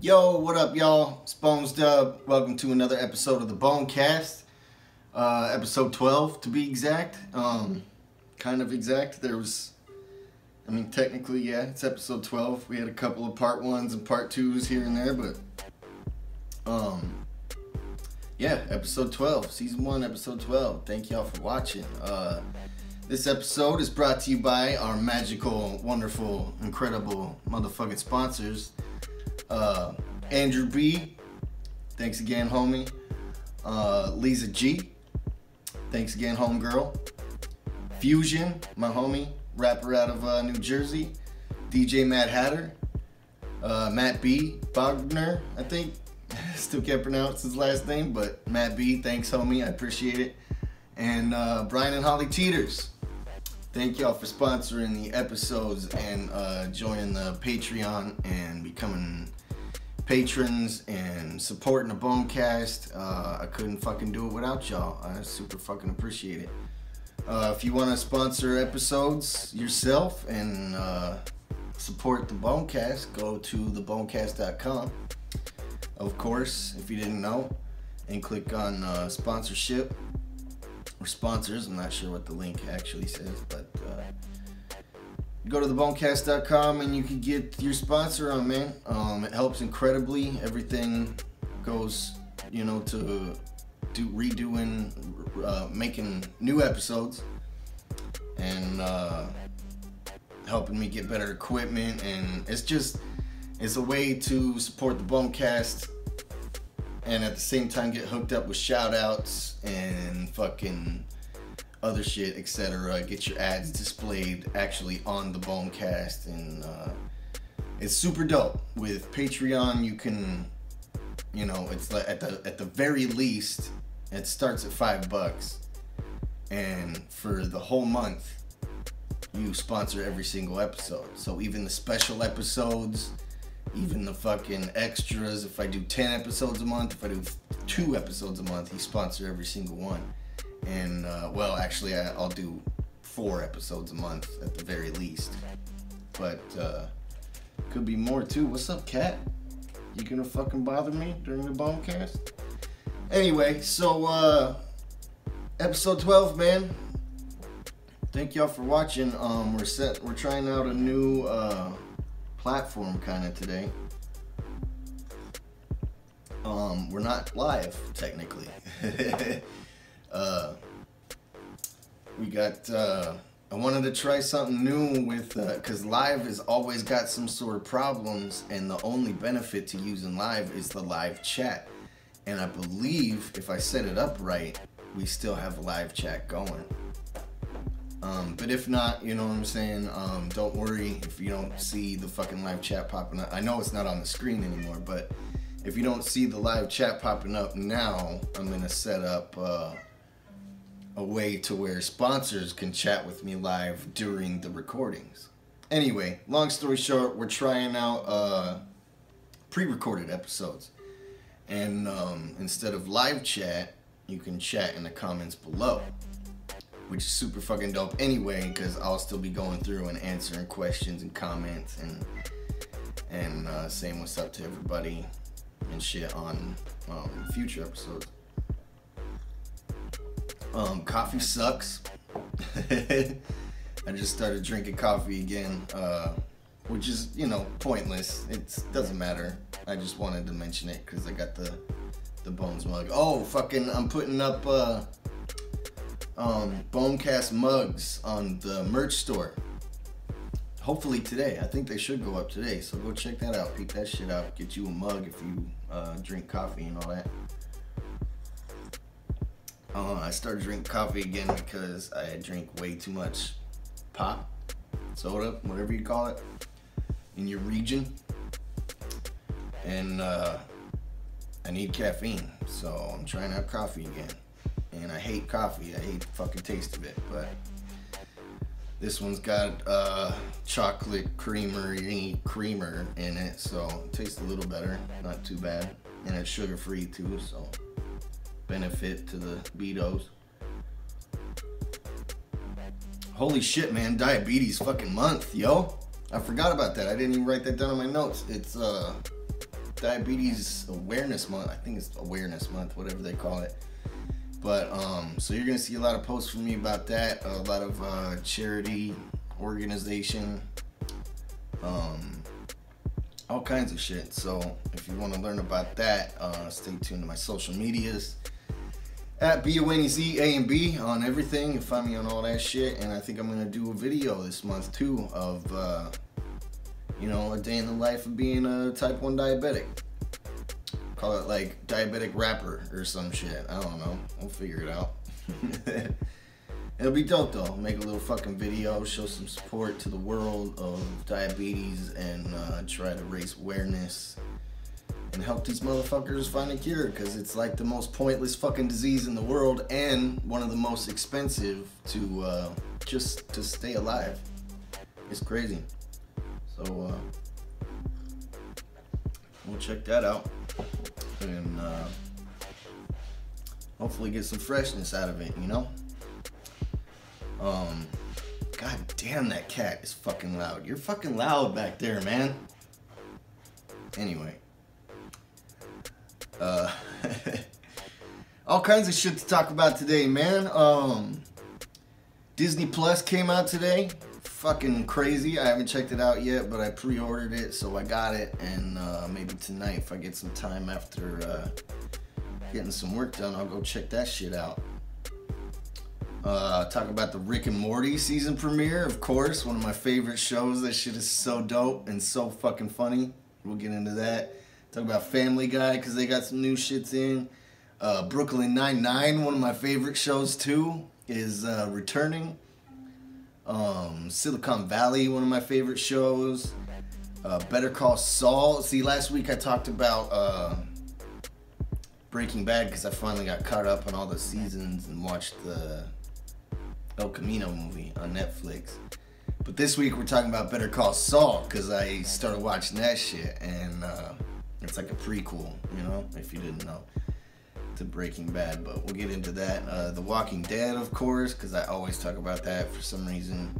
Yo, what up, y'all? It's Bonez Dubb. Welcome to another episode of the Bonecast. Uh, episode 12, to be exact. Um, kind of exact. There was, I mean, technically, yeah, it's episode 12. We had a couple of part ones and part twos here and there, but, um, yeah, episode 12, season one, episode 12. Thank y'all for watching. Uh, this episode is brought to you by our magical, wonderful, incredible motherfucking sponsors. Uh, Andrew B, thanks again, homie. Uh, Lisa G, thanks again, homegirl. Fusion, my homie, rapper out of uh, New Jersey. DJ Matt Hatter. Uh, Matt B, Bogner, I think. Still can't pronounce his last name, but Matt B, thanks, homie. I appreciate it. And uh, Brian and Holly Teeters. Thank y'all for sponsoring the episodes and uh, joining the Patreon and becoming patrons and supporting the Bonecast. Uh, I couldn't fucking do it without y'all. I super fucking appreciate it. Uh, if you want to sponsor episodes yourself and uh, support the Bonecast, go to thebonecast.com. Of course, if you didn't know, and click on uh, sponsorship or sponsors. I'm not sure what the link actually says, but uh, go to thebonecast.com and you can get your sponsor on, man. Um, it helps incredibly. Everything goes, you know, to do redoing, uh, making new episodes, and uh, helping me get better equipment. And it's just, it's a way to support the Bonecast and at the same time get hooked up with shout outs and fucking other shit, etc. Get your ads displayed actually on the Bonecast, and uh, it's super dope. With Patreon, you can, you know, it's like at the at the very least, it starts at five bucks, and for the whole month, you sponsor every single episode. So even the special episodes even the fucking extras. If I do 10 episodes a month, if I do two episodes a month, he sponsor every single one. And, uh, well, actually, I, will do four episodes a month at the very least. But, uh, could be more too. What's up, cat? You gonna fucking bother me during the Bonecast? Anyway, so, uh, episode 12, man. Thank y'all for watching. Um, we're set, we're trying out a new, uh, platform kind of today. Um, we're not live technically. uh, we got. Uh, I wanted to try something new with because uh, live has always got some sort of problems, and the only benefit to using live is the live chat. And I believe if I set it up right, we still have live chat going. Um, but if not, you know what I'm saying? Um, don't worry if you don't see the fucking live chat popping up. I know it's not on the screen anymore, but if you don't see the live chat popping up now, I'm gonna set up uh, a way to where sponsors can chat with me live during the recordings. Anyway, long story short, we're trying out uh, pre-recorded episodes, and um, instead of live chat, you can chat in the comments below which is super fucking dope anyway, because I'll still be going through and answering questions and comments and and uh, saying what's up to everybody and shit on um, future episodes. Um, coffee sucks. I just started drinking coffee again, uh, which is you know pointless. It doesn't matter. I just wanted to mention it because I got the the bones mug. Oh, fucking! I'm putting up. Uh, um, Bonecast mugs on the merch store. Hopefully today. I think they should go up today. So go check that out. Pick that shit out. Get you a mug if you uh, drink coffee and all that. Uh, I started drinking coffee again because I drink way too much pop, soda, whatever you call it, in your region. And uh, I need caffeine. So I'm trying out coffee again and I hate coffee. I hate the fucking taste of it. But this one's got uh, chocolate creamery creamer in it, so it tastes a little better. Not too bad, and it's sugar free too, so benefit to the betos. Holy shit, man! Diabetes fucking month, yo. I forgot about that. I didn't even write that down in my notes. It's uh Diabetes Awareness Month. I think it's Awareness Month, whatever they call it. But um, so you're gonna see a lot of posts from me about that. A lot of uh, charity organization, um, all kinds of shit. So if you want to learn about that, uh, stay tuned to my social medias at B O N E Z A M B on everything. You find me on all that shit. And I think I'm gonna do a video this month too of uh, you know a day in the life of being a type one diabetic. Call it like diabetic rapper or some shit. I don't know. We'll figure it out. It'll be dope though. Make a little fucking video, show some support to the world of diabetes, and uh, try to raise awareness and help these motherfuckers find a cure because it's like the most pointless fucking disease in the world and one of the most expensive to uh, just to stay alive. It's crazy. So uh, we'll check that out and uh, hopefully get some freshness out of it. You know. Um, God damn, that cat is fucking loud. You're fucking loud back there, man. Anyway. Uh, all kinds of shit to talk about today, man. Um, Disney Plus came out today. Fucking crazy. I haven't checked it out yet, but I pre-ordered it, so I got it. And uh, maybe tonight, if I get some time after uh, getting some work done, I'll go check that shit out. Uh, talk about the Rick and Morty season premiere, of course, one of my favorite shows. That shit is so dope and so fucking funny. We'll get into that. Talk about Family Guy because they got some new shits in. Uh, Brooklyn Nine Nine, one of my favorite shows too, is uh, returning. Um, Silicon Valley, one of my favorite shows. Uh, Better Call Saul. See, last week I talked about uh, Breaking Bad because I finally got caught up on all the seasons and watched the El Camino movie on Netflix. But this week we're talking about Better Call Saul because I started watching that shit and uh, it's like a prequel, you know, if you didn't know, to Breaking Bad. But we'll get into that. Uh, the Walking Dead, of course, because I always talk about that for some reason.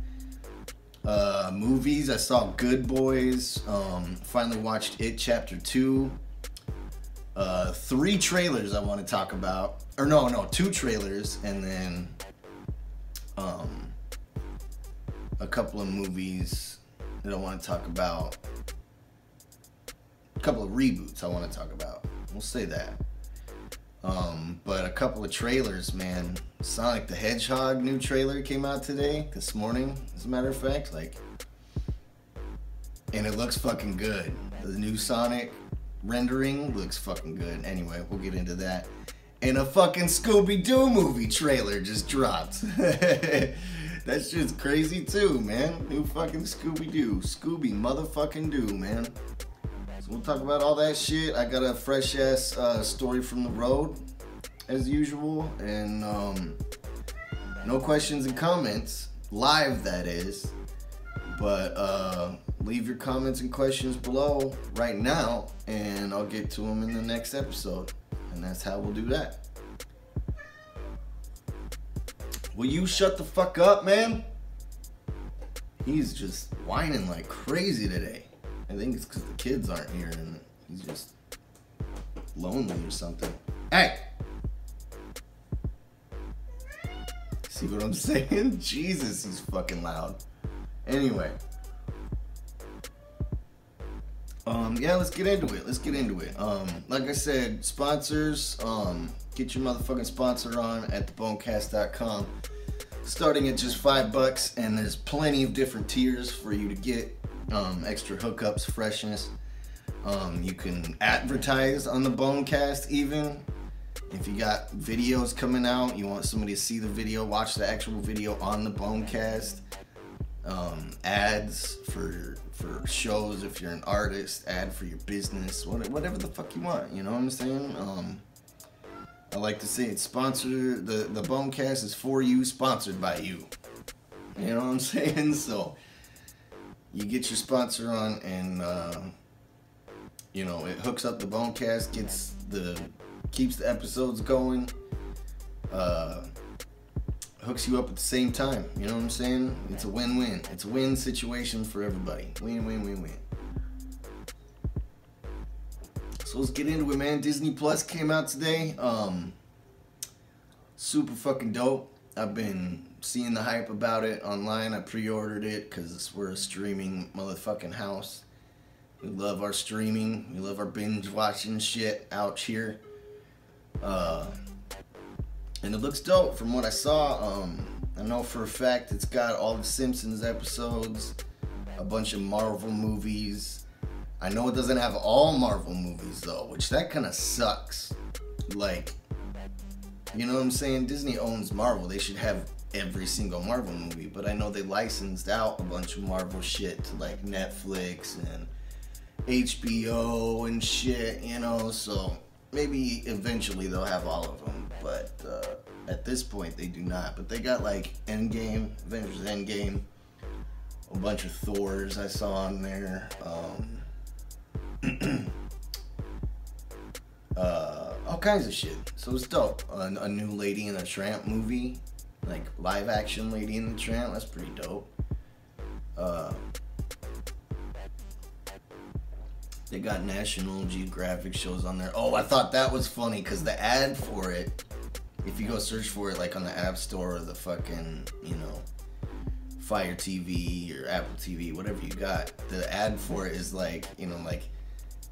Uh, movies, I saw Good Boys. Um, finally watched It Chapter 2. Uh, three trailers I want to talk about. Or no, no, two trailers, and then um, a couple of movies that I want to talk about. A couple of reboots I want to talk about. We'll say that. Um, but a couple of trailers, man. Sonic the Hedgehog new trailer came out today, this morning, as a matter of fact. Like, and it looks fucking good. The new Sonic rendering looks fucking good. Anyway, we'll get into that and a fucking Scooby Doo movie trailer just dropped. That's just crazy too, man. New fucking Scooby Doo. Scooby motherfucking Doo, man. So we'll talk about all that shit. I got a fresh ass uh, story from the road, as usual, and um, no questions and comments. Live, that is. But uh, leave your comments and questions below right now, and I'll get to them in the next episode. And that's how we'll do that. Will you shut the fuck up, man? He's just whining like crazy today. I think it's because the kids aren't here and he's just lonely or something. Hey! See what I'm saying? Jesus, he's fucking loud. Anyway. Um, yeah, let's get into it. Let's get into it. Um, like I said, sponsors, um, get your motherfucking sponsor on at thebonecast.com. Starting at just five bucks, and there's plenty of different tiers for you to get um, extra hookups, freshness. Um, you can advertise on the Bonecast even. If you got videos coming out, you want somebody to see the video, watch the actual video on the Bonecast. Um, ads for for shows if you're an artist, ad for your business, whatever the fuck you want. You know what I'm saying? Um, I like to say it's sponsored. The the Bonecast is for you, sponsored by you. You know what I'm saying? So you get your sponsor on, and uh, you know it hooks up the Bonecast, gets the keeps the episodes going. Uh, hooks you up at the same time. You know what I'm saying? It's a win-win. It's a win situation for everybody. Win, win, win, win. So let's get into it, man. Disney Plus came out today. Um, super fucking dope. I've been seeing the hype about it online. I pre-ordered it because we're a streaming motherfucking house. We love our streaming. We love our binge watching shit out here. Uh, and it looks dope from what I saw. Um, I know for a fact it's got all the Simpsons episodes, a bunch of Marvel movies. I know it doesn't have all Marvel movies though, which that kind of sucks. Like, you know what I'm saying? Disney owns Marvel. They should have every single Marvel movie. But I know they licensed out a bunch of Marvel shit to like Netflix and HBO and shit, you know. So maybe eventually they'll have all of them. But uh, at this point, they do not. But they got like Endgame, Avengers Endgame, a bunch of Thors I saw on there. Um, uh, all kinds of shit. So it's dope. A, a new Lady and a Tramp movie, like live action Lady and the Tramp. That's pretty dope. Uh, they got National Geographic shows on there. Oh, I thought that was funny because the ad for it, if you go search for it like on the App Store or the fucking, you know, Fire TV or Apple TV, whatever you got, the ad for it is like, you know, like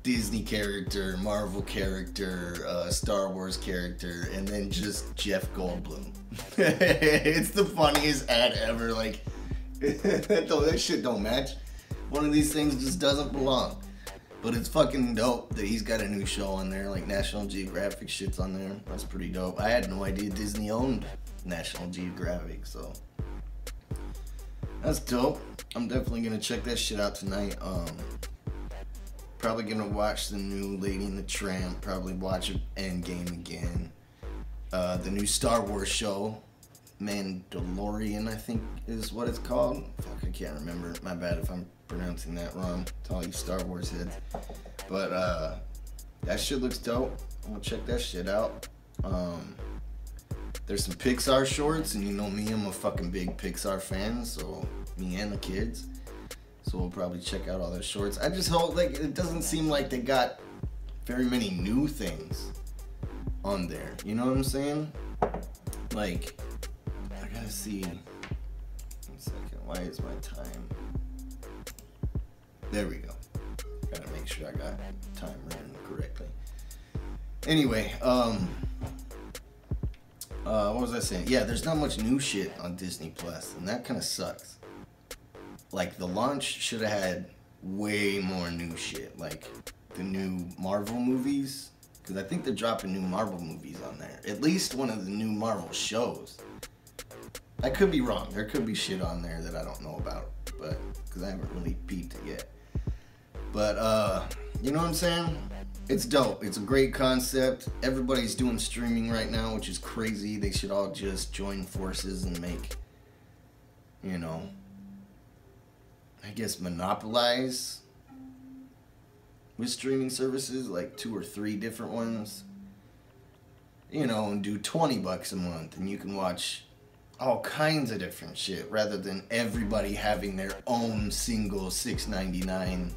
Disney character, Marvel character, uh, Star Wars character, and then just Jeff Goldblum. it's the funniest ad ever. Like, that shit don't match. One of these things just doesn't belong. But it's fucking dope that he's got a new show on there, like National Geographic shit's on there. That's pretty dope. I had no idea Disney owned National Geographic, so that's dope. I'm definitely gonna check that shit out tonight. Um, probably gonna watch the new Lady and the Tramp. Probably watch Endgame again. Uh, the new Star Wars show, Mandalorian, I think is what it's called. Fuck, I can't remember. My bad if I'm pronouncing that wrong to all you Star Wars heads. But uh, that shit looks dope. I'm gonna check that shit out. Um, there's some Pixar shorts, and you know me, I'm a fucking big Pixar fan, so me and the kids. So we'll probably check out all their shorts. I just hope like it doesn't seem like they got very many new things on there. You know what I'm saying? Like, I gotta see. One second. Why is my time? There we go. Gotta make sure I got time written correctly. Anyway, um, uh, what was I saying? Yeah, there's not much new shit on Disney Plus, and that kind of sucks. Like the launch should have had way more new shit, like the new Marvel movies, because I think they're dropping new Marvel movies on there. At least one of the new Marvel shows. I could be wrong. There could be shit on there that I don't know about, but because I haven't really peeped it yet. But uh, you know what I'm saying? It's dope. It's a great concept. Everybody's doing streaming right now, which is crazy. They should all just join forces and make, you know, I guess monopolize with streaming services, like two or three different ones. You know, and do 20 bucks a month and you can watch all kinds of different shit rather than everybody having their own single 6.99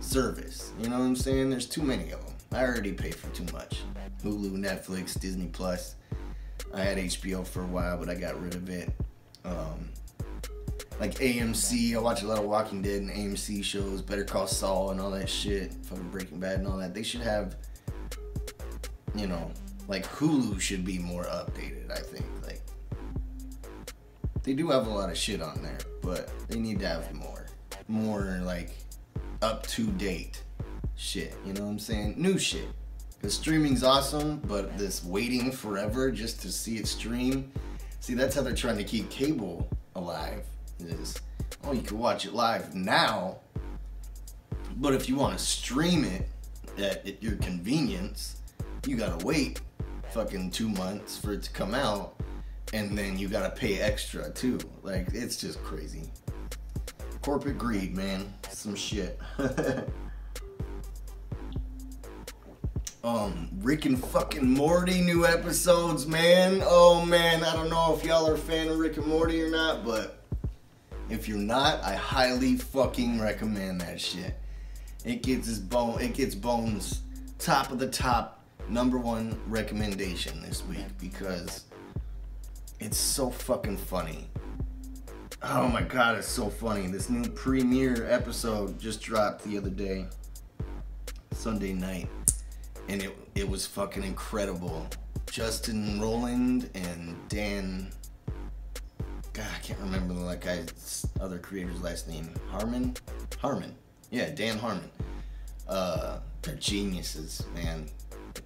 service. You know what I'm saying? There's too many of them. I already pay for too much. Hulu, Netflix, Disney Plus. I had HBO for a while, but I got rid of it. Um, like AMC, I watch a lot of Walking Dead and AMC shows, Better Call Saul and all that shit, fucking Breaking Bad and all that. They should have, you know, like Hulu should be more updated. I think like they do have a lot of shit on there, but they need to have more, more like up to date shit. You know what I'm saying? New shit. Because streaming's awesome, but this waiting forever just to see it stream. See, that's how they're trying to keep cable alive. Is oh, you can watch it live now, but if you want to stream it at, at your convenience, you gotta wait fucking two months for it to come out, and then you gotta pay extra too. Like it's just crazy. Corporate greed, man. Some shit. um, Rick and fucking Morty new episodes, man. Oh man, I don't know if y'all are a fan of Rick and Morty or not, but if you're not, I highly fucking recommend that shit. It gets his bone, it gets bones top of the top number one recommendation this week because it's so fucking funny. Oh my god, it's so funny. This new premiere episode just dropped the other day, Sunday night, and it it was fucking incredible. Justin Roiland and Dan. Can't remember the like guy's other creator's last name. Harmon, Harmon. Yeah, Dan Harmon. Uh, they're geniuses, man.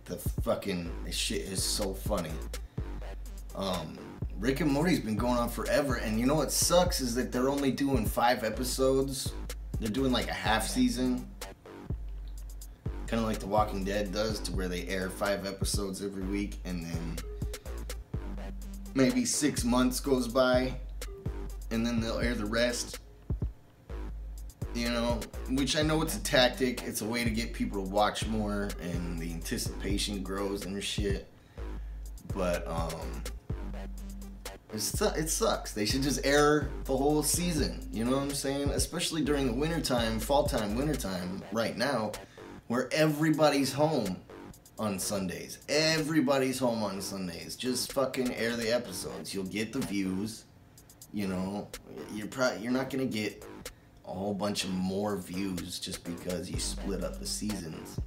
The fucking shit is so funny. Um, Rick and Morty's been going on forever, and you know what sucks is that they're only doing five episodes. They're doing like a half season, kind of like The Walking Dead does, to where they air five episodes every week, and then maybe six months goes by, and then they'll air the rest. You know, which I know it's a tactic. It's a way to get people to watch more, and the anticipation grows and shit. But um it sucks. They should just air the whole season. You know what I'm saying? Especially during the wintertime, fall time, wintertime, right now, where everybody's home on Sundays. Everybody's home on Sundays. Just fucking air the episodes. You'll get the views. You know, you're probably you're not gonna get a whole bunch of more views just because you split up the seasons.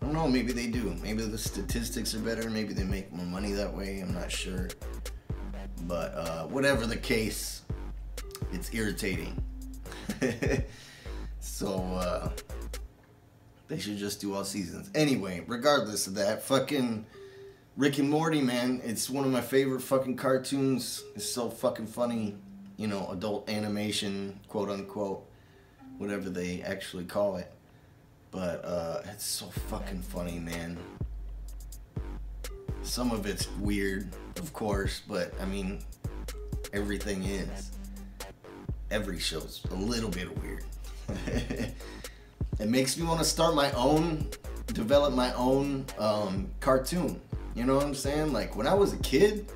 I don't know. Maybe they do. Maybe the statistics are better. Maybe they make more money that way. I'm not sure. But uh, whatever the case, it's irritating. so uh, they should just do all seasons. Anyway, regardless of that, fucking Rick and Morty, man, it's one of my favorite fucking cartoons. It's so fucking funny. You know, adult animation, quote unquote, whatever they actually call it. But uh, it's so fucking funny, man. Some of it's weird, of course, but I mean, everything is. Every show's a little bit weird. it makes me want to start my own, develop my own um, cartoon. You know what I'm saying? Like when I was a kid,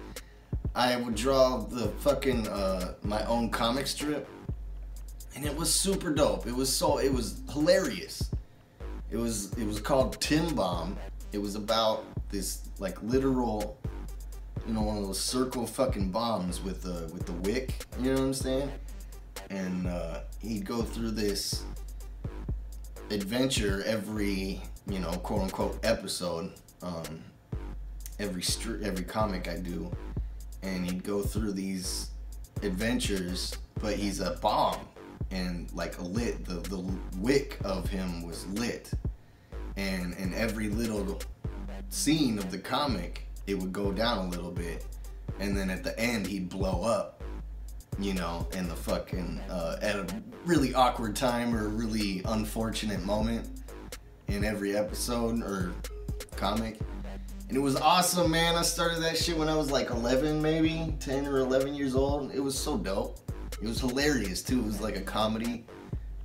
I would draw the fucking uh, my own comic strip, and it was super dope. It was so it was hilarious. It was it was called Tim Bomb. It was about this like literal, you know, one of those circle fucking bombs with the with the wick. You know what I'm saying? And uh, he'd go through this adventure every, you know, quote unquote episode. Um, every every comic I do, and he'd go through these adventures, but he's a bomb and like a lit the the wick of him was lit and in every little scene of the comic, it would go down a little bit, and then at the end he'd blow up, you know, in the fucking uh, at a really awkward time or really unfortunate moment in every episode or comic. And it was awesome, man. I started that shit when I was like 11, maybe 10 or 11 years old. It was so dope. It was hilarious too. It was like a comedy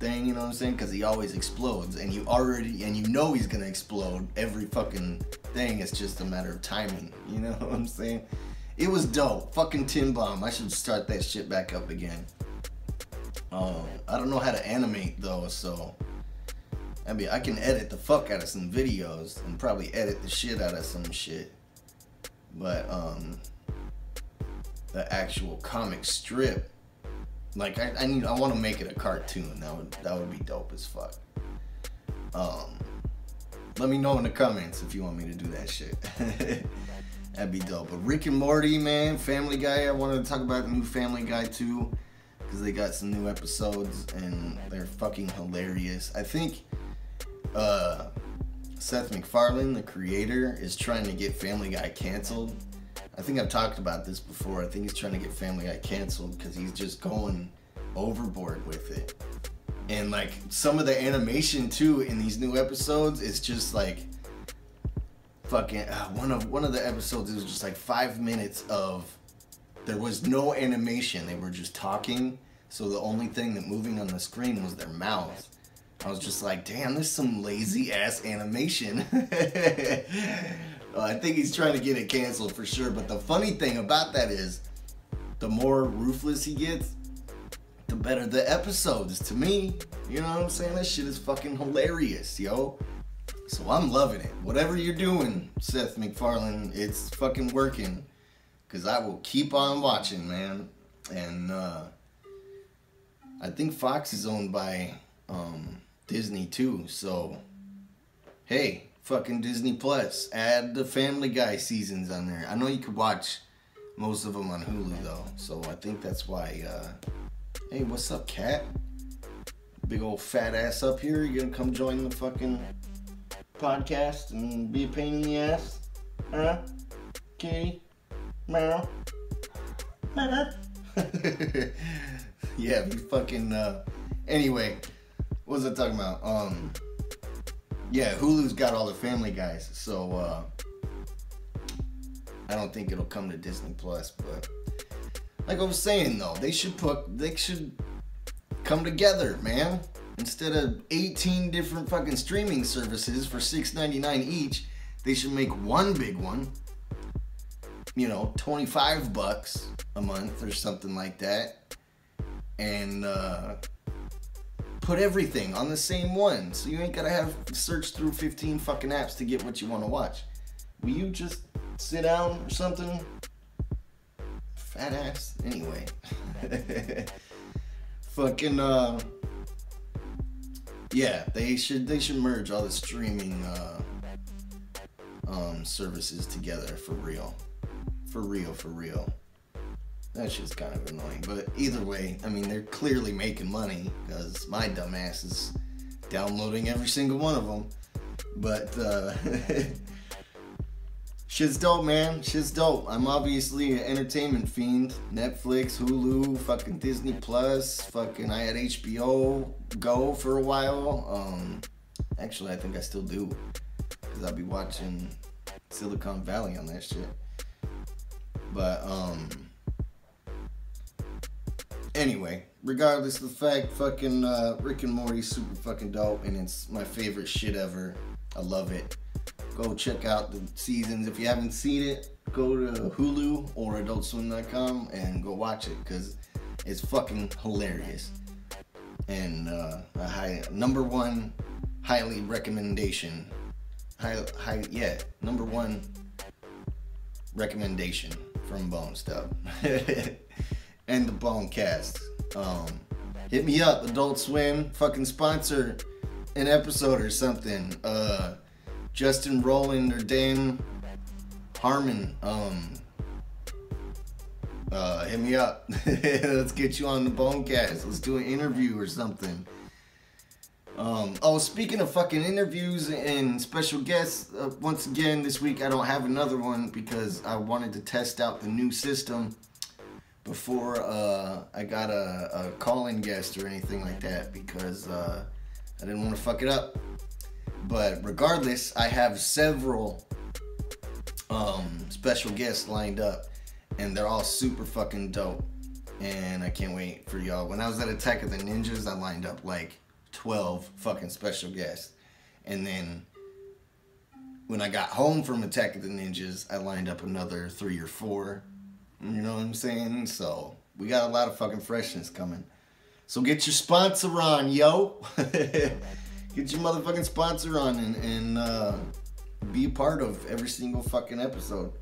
thing, you know what I'm saying? Because he always explodes, and you already and you know he's gonna explode every fucking thing. It's just a matter of timing. You know what I'm saying? It was dope. Fucking Tim Bomb. I should start that shit back up again. Um, I don't know how to animate though, so I mean I can edit the fuck out of some videos and probably edit the shit out of some shit. But um the actual comic strip like I, I need I want to make it a cartoon. That would that would be dope as fuck. Um, let me know in the comments if you want me to do that shit. That'd be dope. But Rick and Morty, man, Family Guy. I wanted to talk about the new Family Guy too, because they got some new episodes and they're fucking hilarious. I think uh, Seth MacFarlane, the creator, is trying to get Family Guy canceled I think I've talked about this before. I think he's trying to get Family Guy canceled because he's just going overboard with it. And like some of the animation too in these new episodes, it's just like fucking uh, one of one of the episodes. It was just like five minutes of there was no animation. They were just talking. So the only thing that moving on the screen was their mouths. I was just like, damn, there's some lazy ass animation. Uh, I think he's trying to get it canceled for sure. But the funny thing about that is, the more ruthless he gets, the better the episodes to me. You know what I'm saying? That shit is fucking hilarious, yo. So I'm loving it. Whatever you're doing, Seth MacFarlane, it's fucking working. Cause I will keep on watching, man. And uh, I think Fox is owned by um, Disney too. So hey, fucking Disney Plus, add the Family Guy seasons on there. I know you could watch most of them on Hulu though, so I think that's why. Uh, hey, what's up, cat? Big old fat ass up here. You gonna come join the fucking podcast and be a pain in the ass? Huh? Kitty? Meow? yeah, we fucking. Uh, anyway, what was I talking about? Um, yeah, Hulu's got all the Family Guys, so uh, I don't think it'll come to Disney Plus. But like I was saying, though, they should put they should come together, man. Instead of 18 different fucking streaming services for $6.99 each, they should make one big one. You know, 25 bucks a month or something like that. And uh, put everything on the same one. So you ain't gotta have search through 15 fucking apps to get what you wanna watch. Will you just sit down or something? Fat ass. Anyway. fucking uh yeah, they should they should merge all the streaming uh, um, services together for real, for real, for real. That just kind of annoying, but either way, I mean they're clearly making money because my dumbass is downloading every single one of them. But uh, Shit's dope, man. Shit's dope. I'm obviously an entertainment fiend. Netflix, Hulu, fucking Disney Plus, fucking I had HBO Go for a while. Um, actually, I think I still do, cause I'll be watching Silicon Valley on that shit. But um, anyway, regardless of the fact, fucking uh, Rick and Morty's super fucking dope, and it's my favorite shit ever. I love it go check out the seasons. If you haven't seen it, go to Hulu or AdultSwim.com and go watch it because it's fucking hilarious. And uh, a high number one highly recommendation. High, high, yeah, number one recommendation from Bonez Dubb and the Bonecast. Um, hit me up, Adult Swim, fucking sponsor an episode or something. Uh, Justin Roiland or Dan Harmon, um, uh, hit me up. Let's get you on the Bonecast. Let's do an interview or something. Um, oh, speaking of fucking interviews and special guests, uh, once again this week I don't have another one because I wanted to test out the new system before uh, I got a, a call-in guest or anything like that because uh, I didn't want to fuck it up. But regardless, I have several um, special guests lined up, and they're all super fucking dope. And I can't wait for y'all. When I was at Attack of the Ninjas, I lined up like 12 fucking special guests. And then when I got home from Attack of the Ninjas, I lined up another three or four. You know what I'm saying? So we got a lot of fucking freshness coming. So get your sponsor on, yo. get your motherfucking sponsor on and, and uh, be a part of every single fucking episode.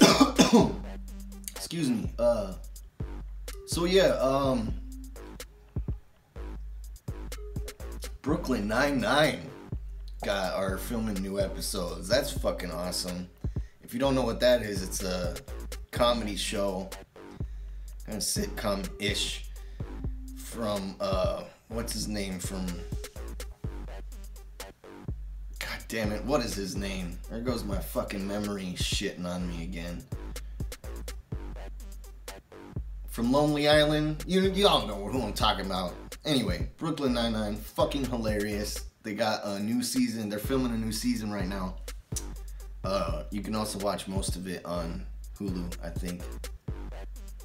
Excuse me. Uh, so yeah, um, Brooklyn Nine Nine got are filming new episodes. That's fucking awesome. If you don't know what that is, it's a comedy show, of sitcom ish from uh, what's his name from God damn it, what is his name? There goes my fucking memory shitting on me again. From Lonely Island, you you all know who I'm talking about. Anyway, Brooklyn Nine Nine, fucking hilarious. They got a new season. They're filming a new season right now. Uh, you can also watch most of it on Hulu, I think.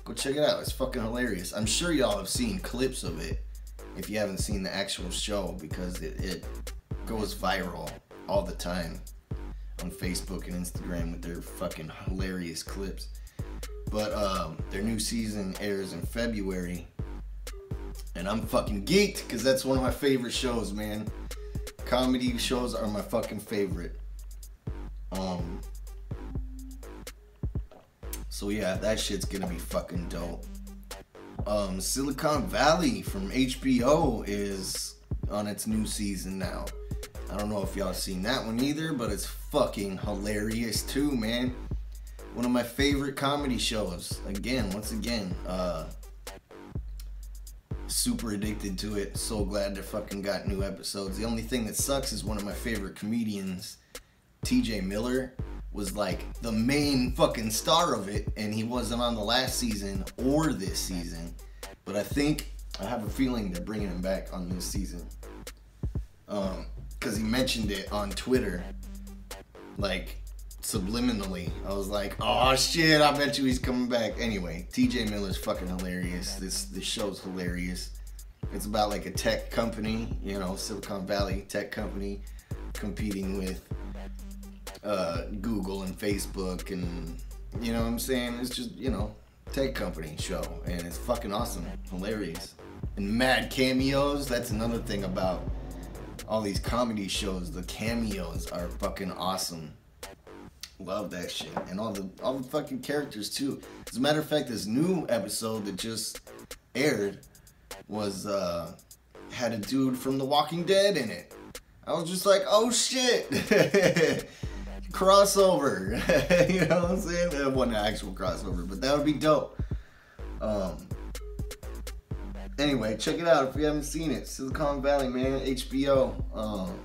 Go check it out. It's fucking hilarious. I'm sure y'all have seen clips of it if you haven't seen the actual show because it, it goes viral all the time on Facebook and Instagram with their fucking hilarious clips. But um, their new season airs in February. And I'm fucking geeked because that's one of my favorite shows, man. Comedy shows are my fucking favorite. Um. So yeah, that shit's gonna be fucking dope. Um, Silicon Valley from HBO is on its new season now. I don't know if y'all seen that one either, but it's fucking hilarious too, man. One of my favorite comedy shows. Again, once again, uh, super addicted to it. So glad they fucking got new episodes. The only thing that sucks is one of my favorite comedians, TJ Miller, was like the main fucking star of it, and he wasn't on the last season or this season. But I think I have a feeling they're bringing him back on this season. Um, cause he mentioned it on Twitter, like subliminally. I was like, oh shit, I bet you he's coming back. Anyway, TJ Miller's fucking hilarious. This this show's hilarious. It's about like a tech company, you know, Silicon Valley tech company competing with uh, Google and Facebook and you know what I'm saying? It's just, you know, tech company show and it's fucking awesome, hilarious. And mad cameos, that's another thing about all these comedy shows. The cameos are fucking awesome. Love that shit. And all the all the fucking characters too. As a matter of fact, this new episode that just aired was uh had a dude from The Walking Dead in it. I was just like, oh shit. crossover. you know what I'm saying? That wasn't an actual crossover, but that would be dope. Um anyway, check it out if you haven't seen it. Silicon Valley, man, HBO. Um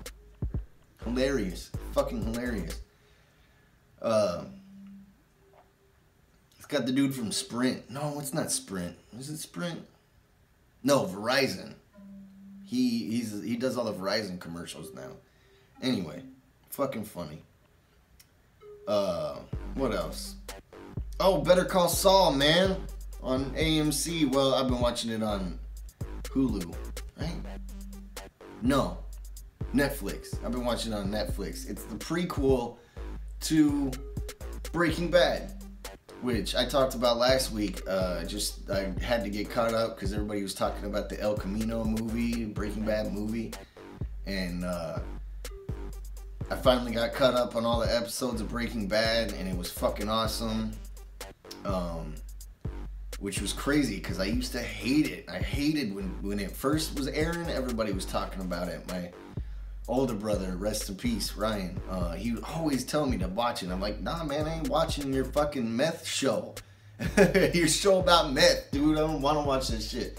hilarious. Fucking hilarious. Uh, it's got the dude from Sprint. No, it's not Sprint. Is it Sprint? No, Verizon. He he's he does all the Verizon commercials now. Anyway, fucking funny. Uh, what else? Oh, Better Call Saul, man, on AMC. Well, I've been watching it on Hulu, right? No, Netflix. I've been watching it on Netflix. It's the prequel to Breaking Bad, which I talked about last week. Uh, just I had to get caught up because everybody was talking about the El Camino movie, Breaking Bad movie, and uh, I finally got caught up on all the episodes of Breaking Bad, and it was fucking awesome. Um, which was crazy because I used to hate it. I hated when when it first was airing. Everybody was talking about it. My older brother, rest in peace, Ryan, uh, he would always tell me to watch it. I'm like, nah, man, I ain't watching your fucking meth show. your show about meth, dude. I don't want to watch this shit.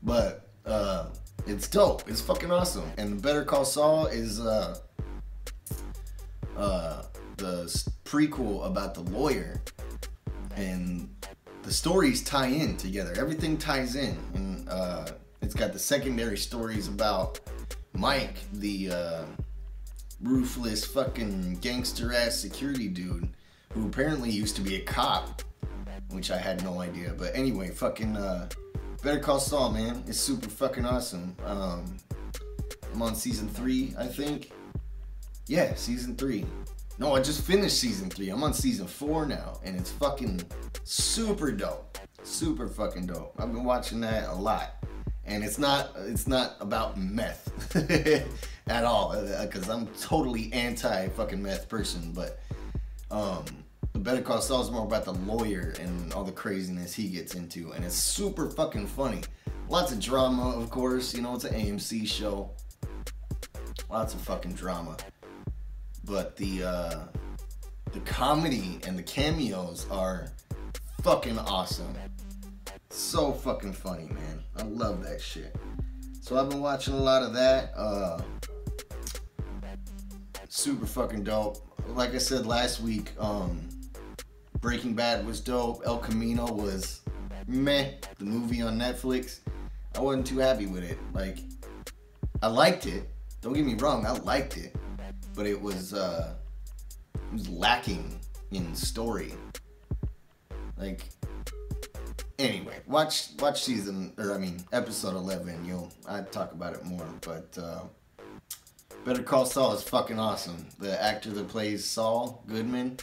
But uh, it's dope. It's fucking awesome. And Better Call Saul is uh, uh, the prequel about the lawyer, and the stories tie in together. Everything ties in, and uh, it's got the secondary stories about Mike, the uh, ruthless fucking gangster ass security dude, who apparently used to be a cop, which I had no idea. But anyway, fucking uh, Better Call Saul, man, it's super fucking awesome. Um, I'm on season three, I think. Yeah, season three. No, I just finished season three. I'm on season four now, and it's fucking super dope. Super fucking dope. I've been watching that a lot and it's not it's not about meth at all because uh, I'm totally anti fucking meth person. But um, the Better Call Saul is more about the lawyer and all the craziness he gets into, and it's super fucking funny. Lots of drama, of course. You know, it's an AMC show. Lots of fucking drama, but the uh, the comedy and the cameos are fucking awesome. So fucking funny, man. I love that shit. So I've been watching a lot of that. Uh, super fucking dope. Like I said last week, um, Breaking Bad was dope. El Camino was meh. The movie on Netflix, I wasn't too happy with it. Like, I liked it. Don't get me wrong, I liked it, but it was uh, it was lacking in story. Like, anyway, watch watch season or I mean episode eleven. You'll I talk about it more, but uh, Better Call Saul is fucking awesome. The actor that plays Saul Goodman,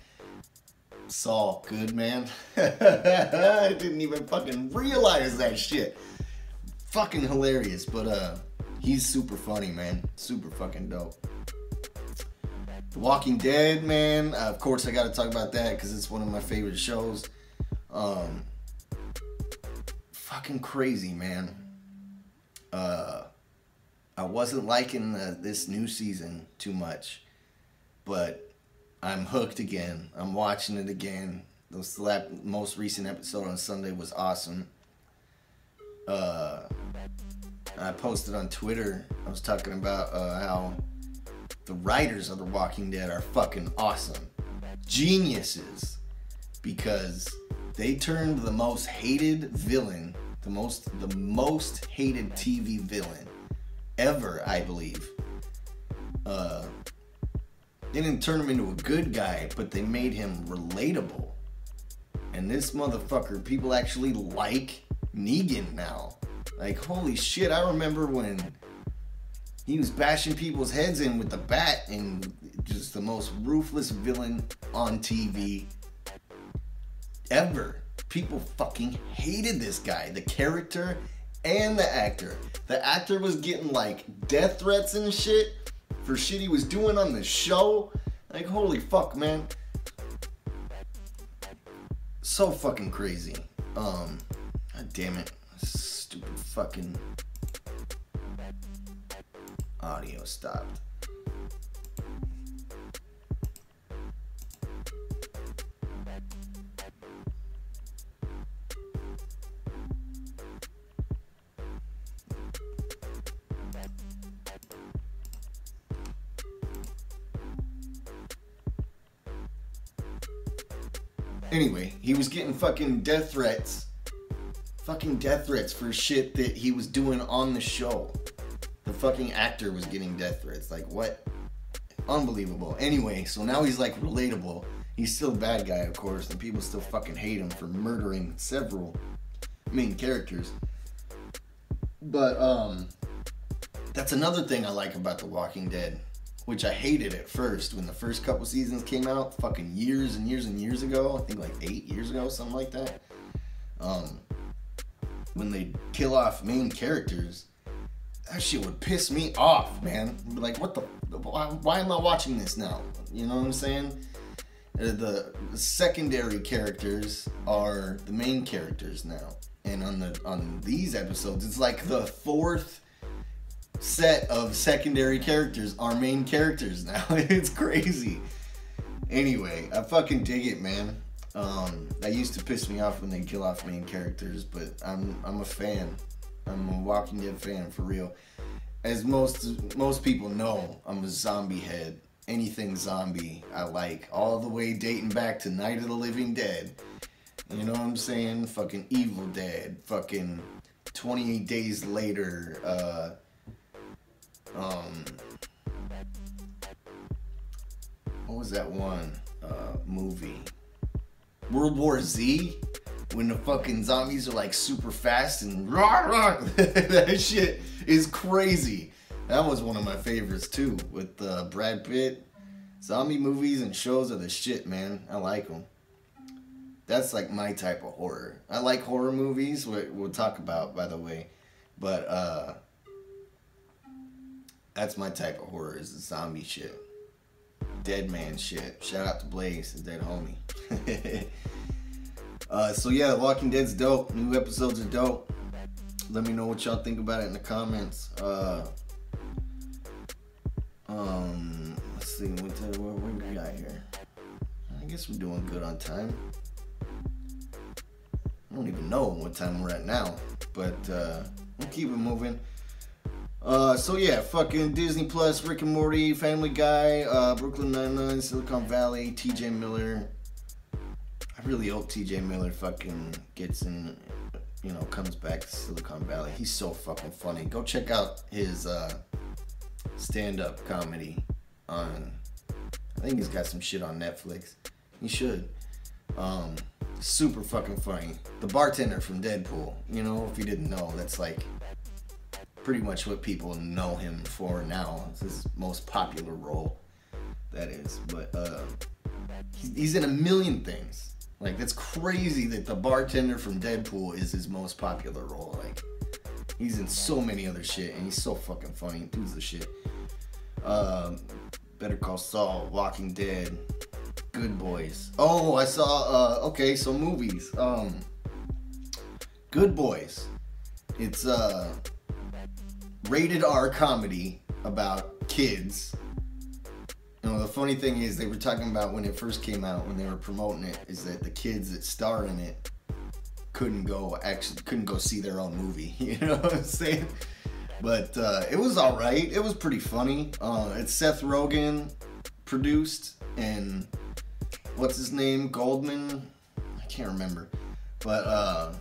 Saul Goodman. I didn't even fucking realize that shit. Fucking hilarious, but uh, he's super funny, man. Super fucking dope. The Walking Dead, man. Uh, of course, I got to talk about that because it's one of my favorite shows. Um, fucking crazy, man. Uh, I wasn't liking the, this new season too much, but I'm hooked again. I'm watching it again. The most recent episode on Sunday was awesome. Uh, I posted on Twitter. I was talking about uh, how the writers of The Walking Dead are fucking awesome, geniuses, because they turned the most hated villain, the most the most hated TV villain ever, I believe. Uh, they didn't turn him into a good guy, but they made him relatable. And this motherfucker, people actually like Negan now. Like, holy shit, I remember when he was bashing people's heads in with the bat and just the most ruthless villain on TV ever. People fucking hated this guy, the character and the actor. The actor was getting like death threats and shit for shit he was doing on the show. Like, holy fuck, man. So fucking crazy. Um, god damn it. Stupid fucking audio stopped. Anyway, he was getting fucking death threats. Fucking death threats for shit that he was doing on the show. The fucking actor was getting death threats. Like, what? Unbelievable. Anyway, so now he's like relatable. He's still a bad guy, of course, and people still fucking hate him for murdering several main characters. But, um, that's another thing I like about The Walking Dead which I hated at first when the first couple seasons came out, fucking years and years and years ago. I think like eight years ago, something like that. Um, when they kill off main characters, that shit would piss me off, man. Like, what the? Why, why am I watching this now? You know what I'm saying? Uh, the, secondary characters are the main characters now, and on the on these episodes, it's like the fourth set of secondary characters are main characters now. it's crazy. Anyway, I fucking dig it, man. Um, that used to piss me off when they kill off main characters, but I'm I'm a fan. I'm a Walking Dead fan for real. As most most people know, I'm a zombie head. Anything zombie, I like. All the way dating back to Night of the Living Dead. You know what I'm saying? Fucking Evil Dead. Fucking 28 Days Later. Uh, um, what was that one uh, movie? World War Z, when the fucking zombies are like super fast and rah, rah. that shit is crazy. That was one of my favorites too, with uh, Brad Pitt. Zombie movies and shows are the shit, man. I like them. That's like my type of horror. I like horror movies. We'll talk about, by the way, but uh, that's my type of horror is the zombie shit. Dead man shit. Shout out to Blaze, the dead homie. uh, so yeah, Walking Dead's dope. New episodes are dope. Let me know what y'all think about it in the comments. Uh, um, let's see what, the, what, what we got here. I guess we're doing good on time. I don't even know what time we're at now, but uh, we'll keep it moving. Uh, so yeah, fucking Disney Plus, Rick and Morty, Family Guy, uh, Brooklyn Nine-Nine, Silicon Valley, T.J. Miller. I really hope T.J. Miller fucking gets in, you know, comes back to Silicon Valley. He's so fucking funny. Go check out his uh, stand-up comedy on. I think he's got some shit on Netflix. He should. Um, super fucking funny. The bartender from Deadpool. You know, if you didn't know, that's like pretty much what people know him for now. It's his most popular role, that is. But uh, he's in a million things. Like that's crazy that the bartender from Deadpool is his most popular role. Like He's in so many other shit, and he's so fucking funny. Dude's the shit. Um, Better Call Saul, Walking Dead, Good Boys. Oh, I saw. Uh, okay, so movies. Um, Good Boys. It's a rated R comedy about kids. You know, the funny thing is they were talking about when it first came out, when they were promoting it, is that the kids that star in it couldn't go actually couldn't go see their own movie. You know what I'm saying? But uh, it was all right. It was pretty funny. Uh, it's Seth Rogen produced and what's his name Goldman. I can't remember, but uh,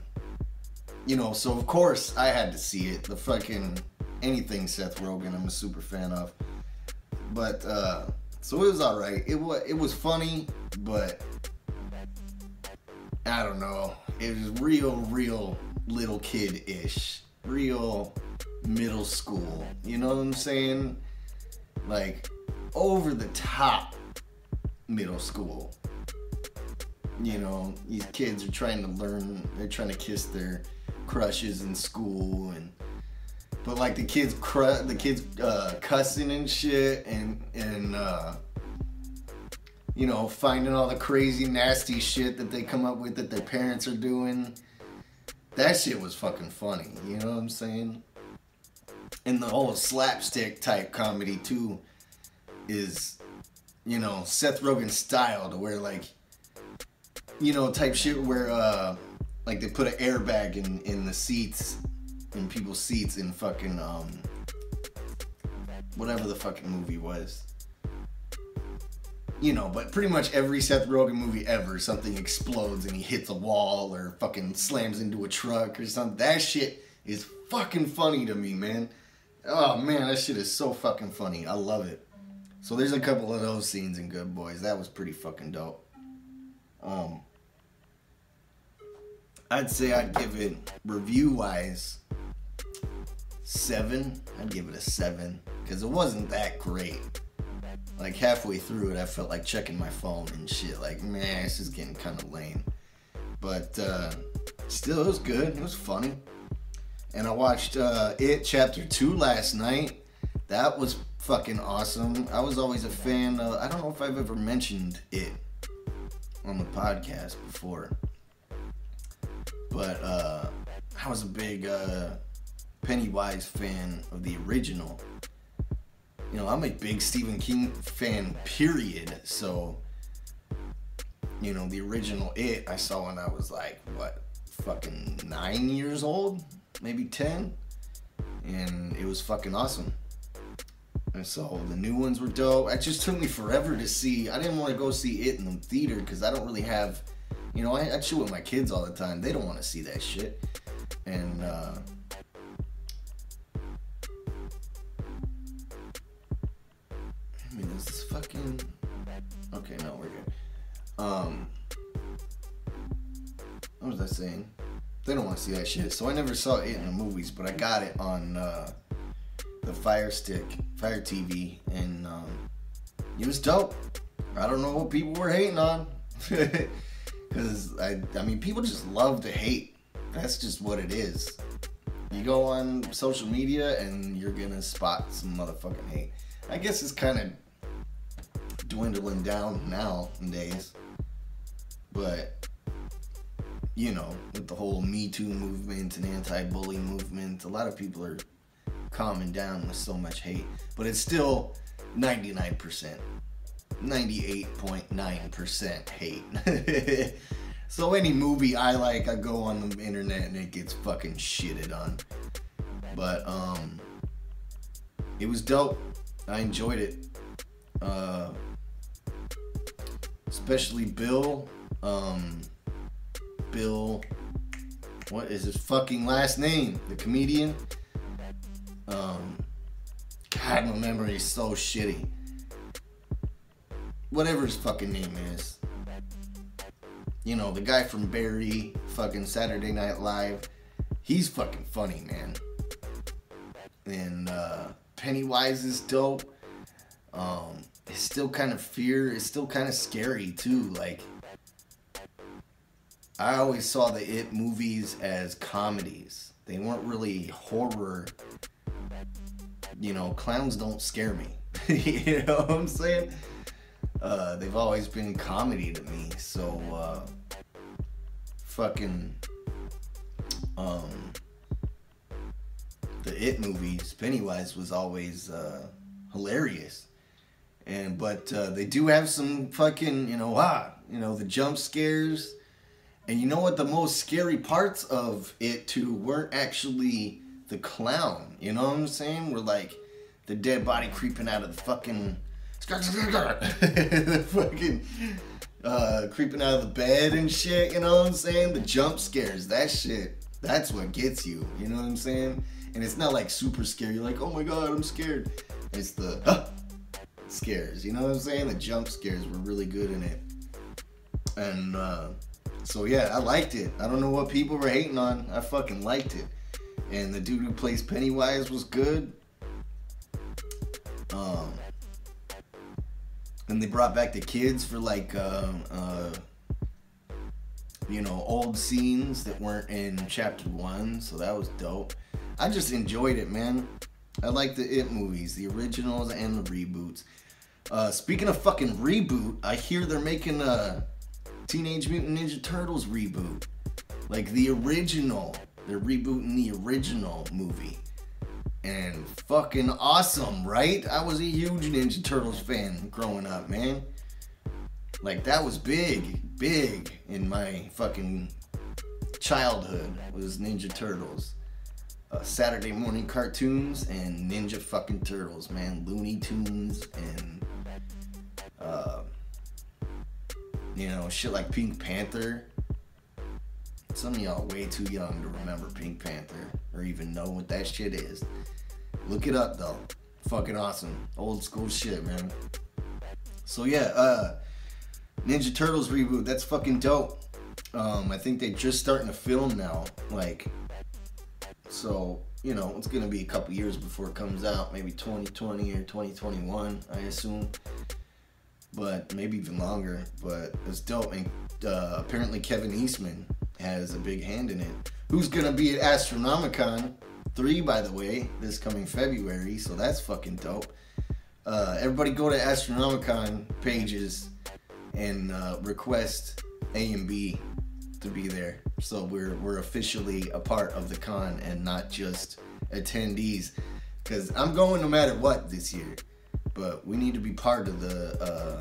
you know. So of course I had to see it. The fucking anything Seth Rogen, I'm a super fan of. But uh, so it was all right. It was it was funny, but I don't know. It was real, real little kid ish, real middle school. You know what I'm saying? Like over the top middle school. You know, these kids are trying to learn, they're trying to kiss their crushes in school and but like the kids cru- the kids uh, cussing and shit and and uh, you know finding all the crazy nasty shit that they come up with that their parents are doing. That shit was fucking funny you know what i'm saying? And the whole slapstick type comedy too is you know Seth Rogen style to where like you know type shit where uh like they put an airbag in in the seats in people's seats in fucking um whatever the fucking movie was you know, but pretty much every Seth Rogen movie ever, something explodes and he hits a wall or fucking slams into a truck or something. That shit is fucking funny to me, man. Oh man, that shit is so fucking funny. I love it. So there's a couple of those scenes in Good Boys. That was pretty fucking dope. Um, I'd say I'd give it review wise seven. I'd give it a seven because it wasn't that great. Like halfway through it, I felt like checking my phone and shit. Like, man, this is getting kind of lame. But uh, still, it was good. It was funny and I watched uh, It Chapter 2 last night. That was fucking awesome. I was always a fan of, I don't know if I've ever mentioned it on the podcast before. But uh, I was a big uh, Pennywise fan of the original. You know, I'm a big Stephen King fan, period. So, you know, the original It I saw when I was like, what, fucking nine years old? maybe 10. And it was fucking awesome. And so the new ones were dope. It just took me forever to see. I didn't want to go see it in the theater because I don't really have, you know, I, I chill with my kids all the time. They don't want to see that shit. And, uh, fucking. Okay, no, we're good. Um, what was I saying? They don't want to see that shit. So I never saw it in the movies, but I got it on uh, the Fire Stick, Fire TV, and um, it was dope. I don't know what people were hating on, because I, I mean, people just love to hate. That's just what it is. You go on social media and you're gonna spot some motherfucking hate. I guess it's kind of dwindling down nowadays, but you know, with the whole Me Too movement and anti-bully movement, a lot of people are calming down with so much hate, but it's still 99%, 98.9% hate. so any movie I like, I go on the internet and it gets fucking shitted on. But um, it was dope. I enjoyed it. Uh, especially Bill. Um, Bill. What is his fucking last name? The comedian. Um, God, my memory is so shitty. Whatever his fucking name is. You know, the guy from Barry, fucking Saturday Night Live. He's fucking funny, man. And uh, Pennywise is dope. Um, it's still kind of fear. It's still kind of scary too. Like I always saw the It movies as comedies. They weren't really horror. You know, clowns don't scare me. you know what I'm saying? Uh, they've always been comedy to me. So, uh, fucking, um, the It movies, Pennywise was always uh, hilarious. And but uh, they do have some fucking, you know, ah, you know, the jump scares. And you know what? The most scary parts of it too weren't actually the clown. You know what I'm saying? We're like the dead body creeping out of the fucking the fucking uh, creeping out of the bed and shit, you know what I'm saying? The jump scares, that shit, that's what gets you, you know what I'm saying? And it's not like super scary, like, oh my god, I'm scared. It's the scares, you know what I'm saying? The jump scares were really good in it. And uh, so yeah, I liked it. I don't know what people were hating on, I fucking liked it. And the dude who plays Pennywise was good. Um, and they brought back the kids for like uh, uh, you know old scenes that weren't in chapter one so that was dope i just enjoyed it man i like the it movies the originals and the reboots uh, speaking of fucking reboot i hear they're making a teenage mutant ninja turtles reboot like the original they're rebooting the original movie and fucking awesome, right? I was a huge Ninja Turtles fan growing up, man. Like that was big, big in my fucking childhood was Ninja Turtles. Uh, Saturday morning cartoons and Ninja fucking Turtles, man. Looney Tunes and uh, you know shit like Pink Panther. Some of y'all way too young to remember Pink Panther or even know what that shit is. Look it up though. Fucking awesome. Old school shit, man. So yeah, uh Ninja Turtles reboot, that's fucking dope. Um, I think they're just starting to film now. Like so, you know, it's gonna be a couple years before it comes out, maybe 2020 or 2021, I assume. But maybe even longer. But it's dope. And uh, apparently Kevin Eastman has a big hand in it. Who's gonna be at Astronomicon 3, by the way, this coming February, so that's fucking dope. Uh, everybody go to Astronomicon pages and uh, request A and B to be there. So we're we're officially a part of the con and not just attendees. Cause I'm going no matter what this year, but we need to be part of the uh,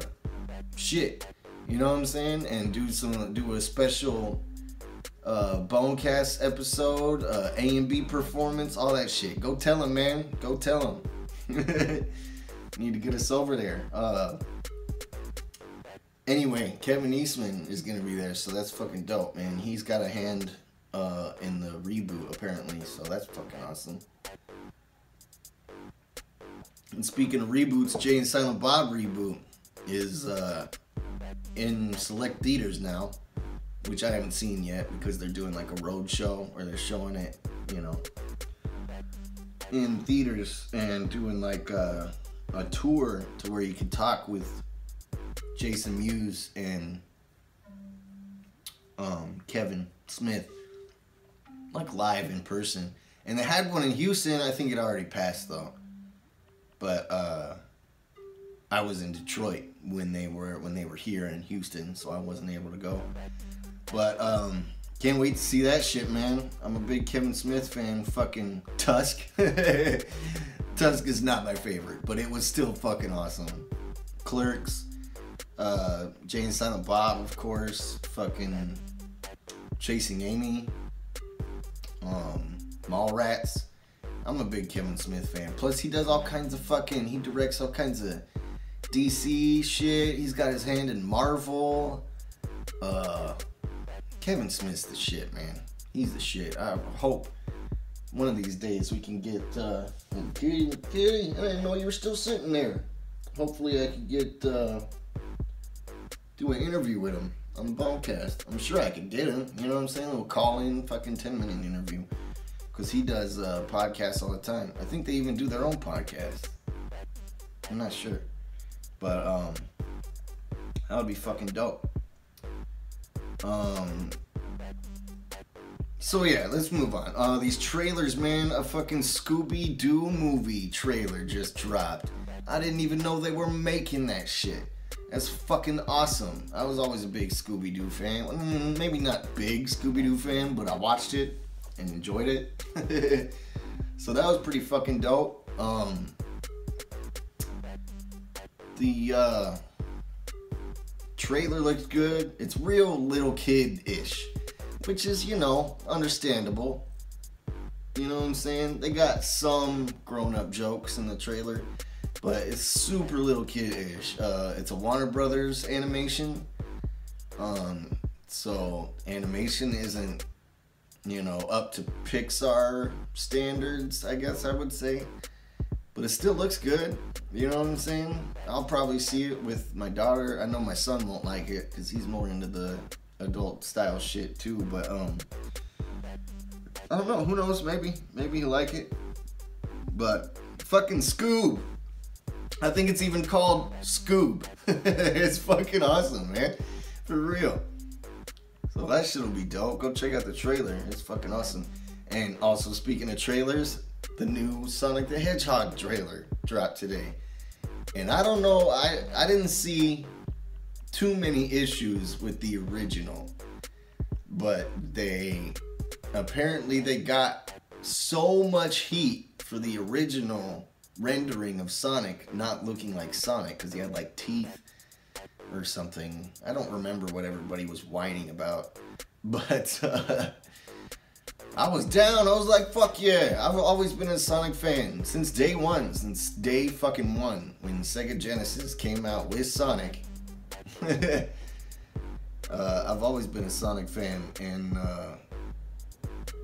shit. You know what I'm saying? And do some do a special uh, Bonecast episode, uh, A and B performance, all that shit. Go tell him, man. Go tell him. Need to get us over there. Uh, anyway, Kevin Eastman is gonna be there, so that's fucking dope, man. He's got a hand uh, in the reboot apparently, so that's fucking awesome. And speaking of reboots, Jay and Silent Bob reboot is uh, in select theaters now which I haven't seen yet because they're doing like a road show where they're showing it, you know, in theaters and doing like a, a tour to where you can talk with Jason Mewes and um, Kevin Smith, like live in person. And they had one in Houston. I think it already passed though. But uh, I was in Detroit when they were when they were here in Houston, so I wasn't able to go. But um, can't wait to see that shit, man. I'm a big Kevin Smith fan. Fucking Tusk. Tusk is not my favorite, but it was still fucking awesome. Clerks, uh, Jay and Silent Bob, of course. Fucking Chasing Amy. Um, Mallrats. I'm a big Kevin Smith fan. Plus, he does all kinds of fucking. He directs all kinds of DC shit. He's got his hand in Marvel. Uh, Kevin Smith's the shit, man. He's the shit. I hope one of these days we can get uh Kitty, Kitty, I didn't know you were still sitting there. Hopefully I could get uh do an interview with him on the podcast. I'm sure I could get him, you know what I'm saying? Little call in fucking 10 minute interview. Cause he does uh podcasts all the time. I think they even do their own podcast. I'm not sure. But um that would be fucking dope. Um, so yeah, let's move on. Uh, these trailers, man, a fucking Scooby Doo movie trailer just dropped. I didn't even know they were making that shit. That's fucking awesome. I was always a big Scooby Doo fan. Mm, maybe not big Scooby Doo fan, but I watched it and enjoyed it. so that was pretty fucking dope. Um, the uh, trailer looks good. It's real little kid ish, which is, you know, understandable. You know what I'm saying? They got some grown up jokes in the trailer but it's super little kid-ish. Uh, it's a Warner Brothers animation, um, so animation isn't, you know, up to Pixar standards. I guess I would say, but it still looks good. You know what I'm saying? I'll probably see it with my daughter. I know my son won't like it because he's more into the adult style shit too. But um, I don't know. Who knows? Maybe, maybe he'll like it. But fucking Scoob. I think it's even called Scoob. it's fucking awesome, man. For real. So that shit'll be dope. Go check out the trailer. It's fucking awesome. And also speaking of trailers, the new Sonic the Hedgehog trailer dropped today. And I don't know, I, I didn't see too many issues with the original. But they apparently they got so much heat for the original rendering of Sonic not looking like Sonic because he had like teeth or something. I don't remember what everybody was whining about, but uh, I was down. I was like, fuck yeah. I've always been a Sonic fan since day one, since day fucking one when Sega Genesis came out with Sonic. uh, I've always been a Sonic fan, and uh,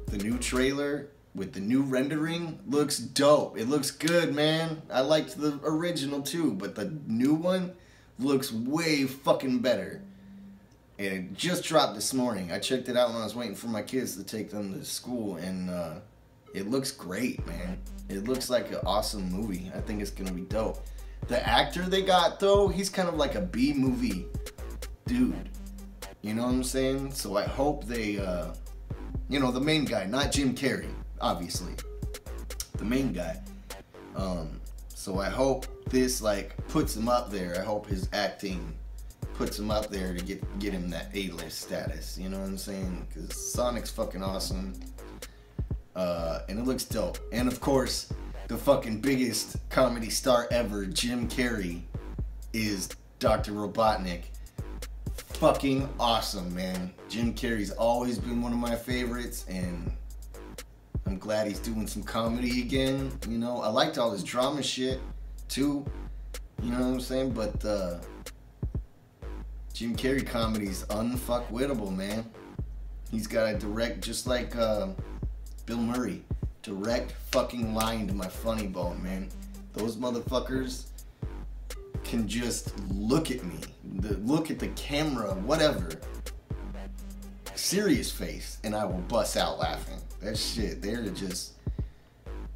the new trailer with the new rendering looks dope. It looks good, man. I liked the original too, but the new one looks way fucking better. And it just dropped this morning. I checked it out when I was waiting for my kids to take them to school, and uh, it looks great, man. It looks like an awesome movie. I think it's gonna be dope. The actor they got though, he's kind of like a B movie dude. You know what I'm saying? So I hope they, uh, you know, the main guy, not Jim Carrey obviously, the main guy. Um, so I hope this like puts him up there. I hope his acting puts him up there to get get him that A-list status. You know what I'm saying? Because Sonic's fucking awesome, uh, and it looks dope. And of course, the fucking biggest comedy star ever, Jim Carrey, is Dr. Robotnik. Fucking awesome, man. Jim Carrey's always been one of my favorites, and I'm glad he's doing some comedy again. You know, I liked all his drama shit too. You know what I'm saying? But uh, Jim Carrey comedy's unfuckwittable, man. He's got a direct, just like uh, Bill Murray, direct fucking line to my funny bone, man. Those motherfuckers can just look at me, the, look at the camera, whatever, serious face, and I will bust out laughing. That shit, they're just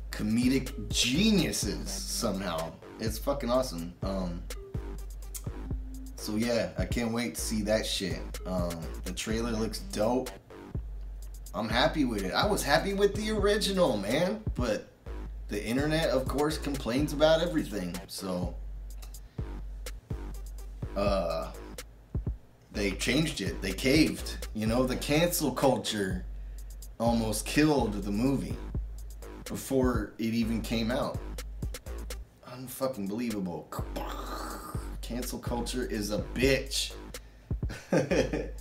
comedic geniuses somehow. It's fucking awesome. Um, so yeah, I can't wait to see that shit. Um, the trailer looks dope. I'm happy with it. I was happy with the original, man, but the internet, of course, complains about everything. So, uh, they changed it. They caved. You know, the cancel culture almost killed the movie before it even came out. Unfucking believable. Cancel culture is a bitch.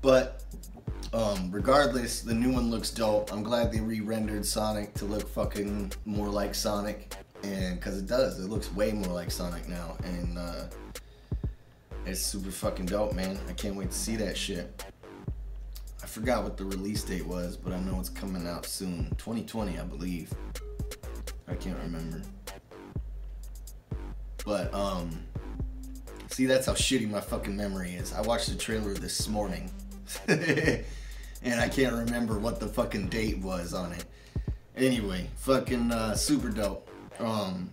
but um, regardless, the new one looks dope. I'm glad they re-rendered Sonic to look fucking more like Sonic, and because it does, it looks way more like Sonic now, and uh, it's super fucking dope, man. I can't wait to see that shit. Forgot what the release date was, but I know it's coming out soon. 2020, I believe. I can't remember. But, um, see, that's how shitty my fucking memory is. I watched the trailer this morning. and I can't remember what the fucking date was on it. Anyway, fucking uh, super dope. Um,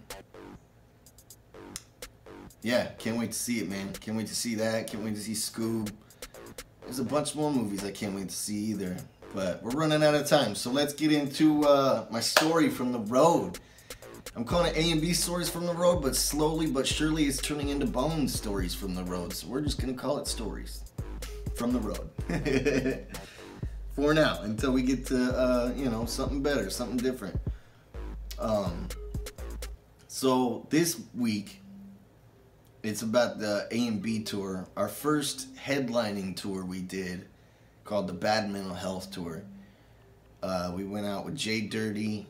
yeah, can't wait to see it, man. Can't wait to see that. Can't wait to see Scoob. There's a bunch more movies I can't wait to see either. But we're running out of time, so let's get into uh, my story from the road. I'm calling it A and B stories from the road, but slowly but surely it's turning into Bone stories from the road. So we're just gonna call it stories from the road for now until we get to uh, you know something better, something different. Um, so this week it's about the A and B tour, our first headlining tour we did called the Bad Mental Health Tour. Uh, we went out with Jay Dirty,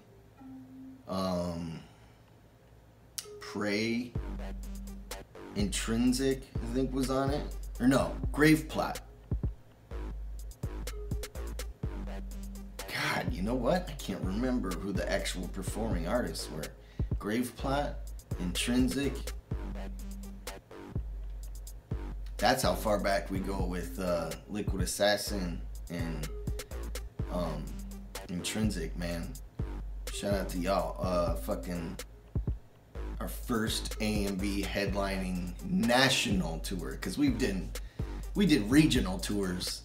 um, Prey, Intrinsic, I think was on it. Or no, Grave Plot. God, you know what? I can't remember who the actual performing artists were. Grave Plot, Intrinsic, that's how far back we go with uh, Liquid Assassin and um, Intrinsic, man. Shout out to y'all. Uh, fucking our first A and B headlining national tour because we've done we did regional tours,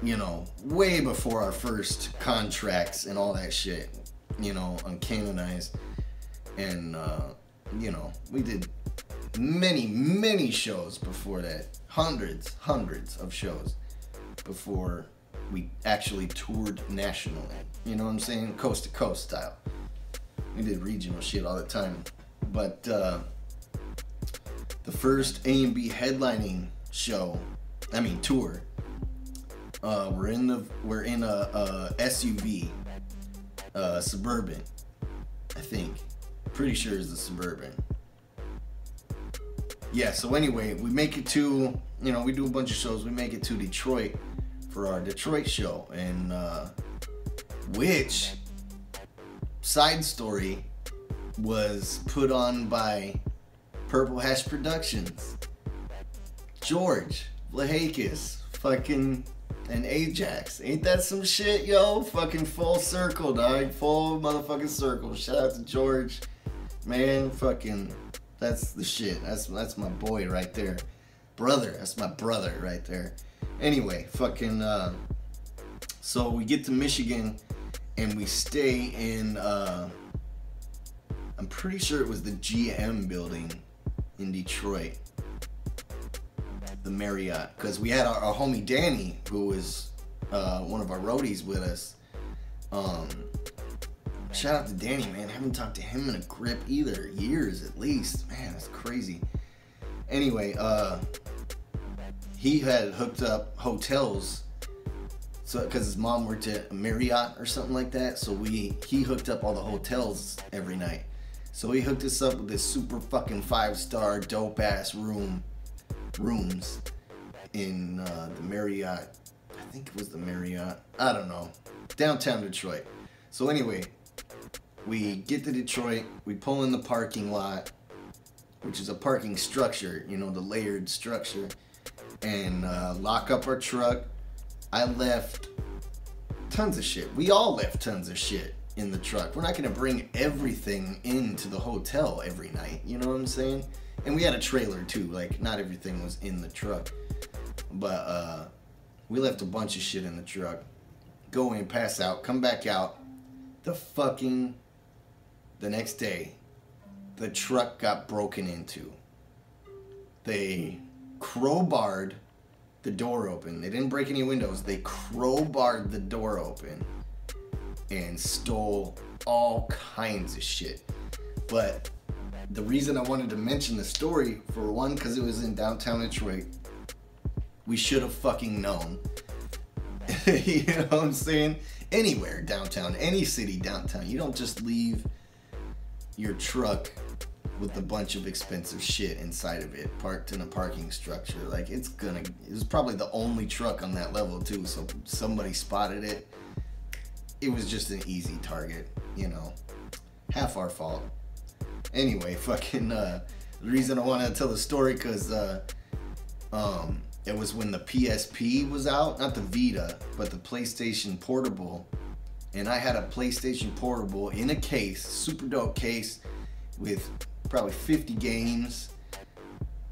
you know, way before our first contracts and all that shit, you know, on Canonized, and uh, you know, we did many, many shows before that. Hundreds, hundreds of shows before we actually toured nationally. You know what I'm saying? Coast to coast style. We did regional shit all the time. But uh, the first A and B headlining show, I mean tour, uh, we're in the we're in a, a SUV, uh, suburban, I think. Pretty sure it's a suburban yeah, so anyway, we make it to, you know, we do a bunch of shows. We make it to Detroit for our Detroit show. And, uh, which, side story, was put on by Purple Hash Productions. George Vlahakis, fucking, and Ajax. Ain't that some shit, yo? Fucking full circle, dog. Full motherfucking circle. Shout out to George. Man, fucking that's the shit. That's that's my boy right there. Brother, that's my brother right there. Anyway, fucking uh so we get to Michigan and we stay in uh I'm pretty sure it was the GM building in Detroit. The Marriott. Because we had our, our, homie Danny, who was uh, one of our roadies with us. Um, Shout out to Danny, man. I Haven't talked to him in a grip either. Years at least. Man, that's crazy. Anyway, uh, he had hooked up hotels. So, because his mom worked at Marriott or something like that, so we he hooked up all the hotels every night. So he hooked us up with this super fucking five star dope ass room, rooms in uh, the Marriott. I think it was the Marriott. I don't know, downtown Detroit. So anyway, we get to Detroit, we pull in the parking lot, which is a parking structure, you know, the layered structure, and uh, lock up our truck. I left tons of shit. We all left tons of shit in the truck. We're not gonna bring everything into the hotel every night, you know what I'm saying? And we had a trailer too, like not everything was in the truck. But uh, we left a bunch of shit in the truck. Go in, pass out, come back out. The fucking the next day, the truck got broken into. They crowbarred the door open. They didn't break any windows. They crowbarred the door open and stole all kinds of shit. But the reason I wanted to mention the story, for one, because it was in downtown Detroit, we should have fucking known. you know what I'm saying? Anywhere downtown, any city downtown, you don't just leave your truck with a bunch of expensive shit inside of it parked in a parking structure. Like it's gonna it was probably the only truck on that level too so somebody spotted it. It was just an easy target you know. Half our fault. Anyway fucking uh the reason i wanted to tell the story because uh um it was when the psp was out not the vita but the playstation portable and I had a PlayStation Portable in a case, super dope case, with probably 50 games,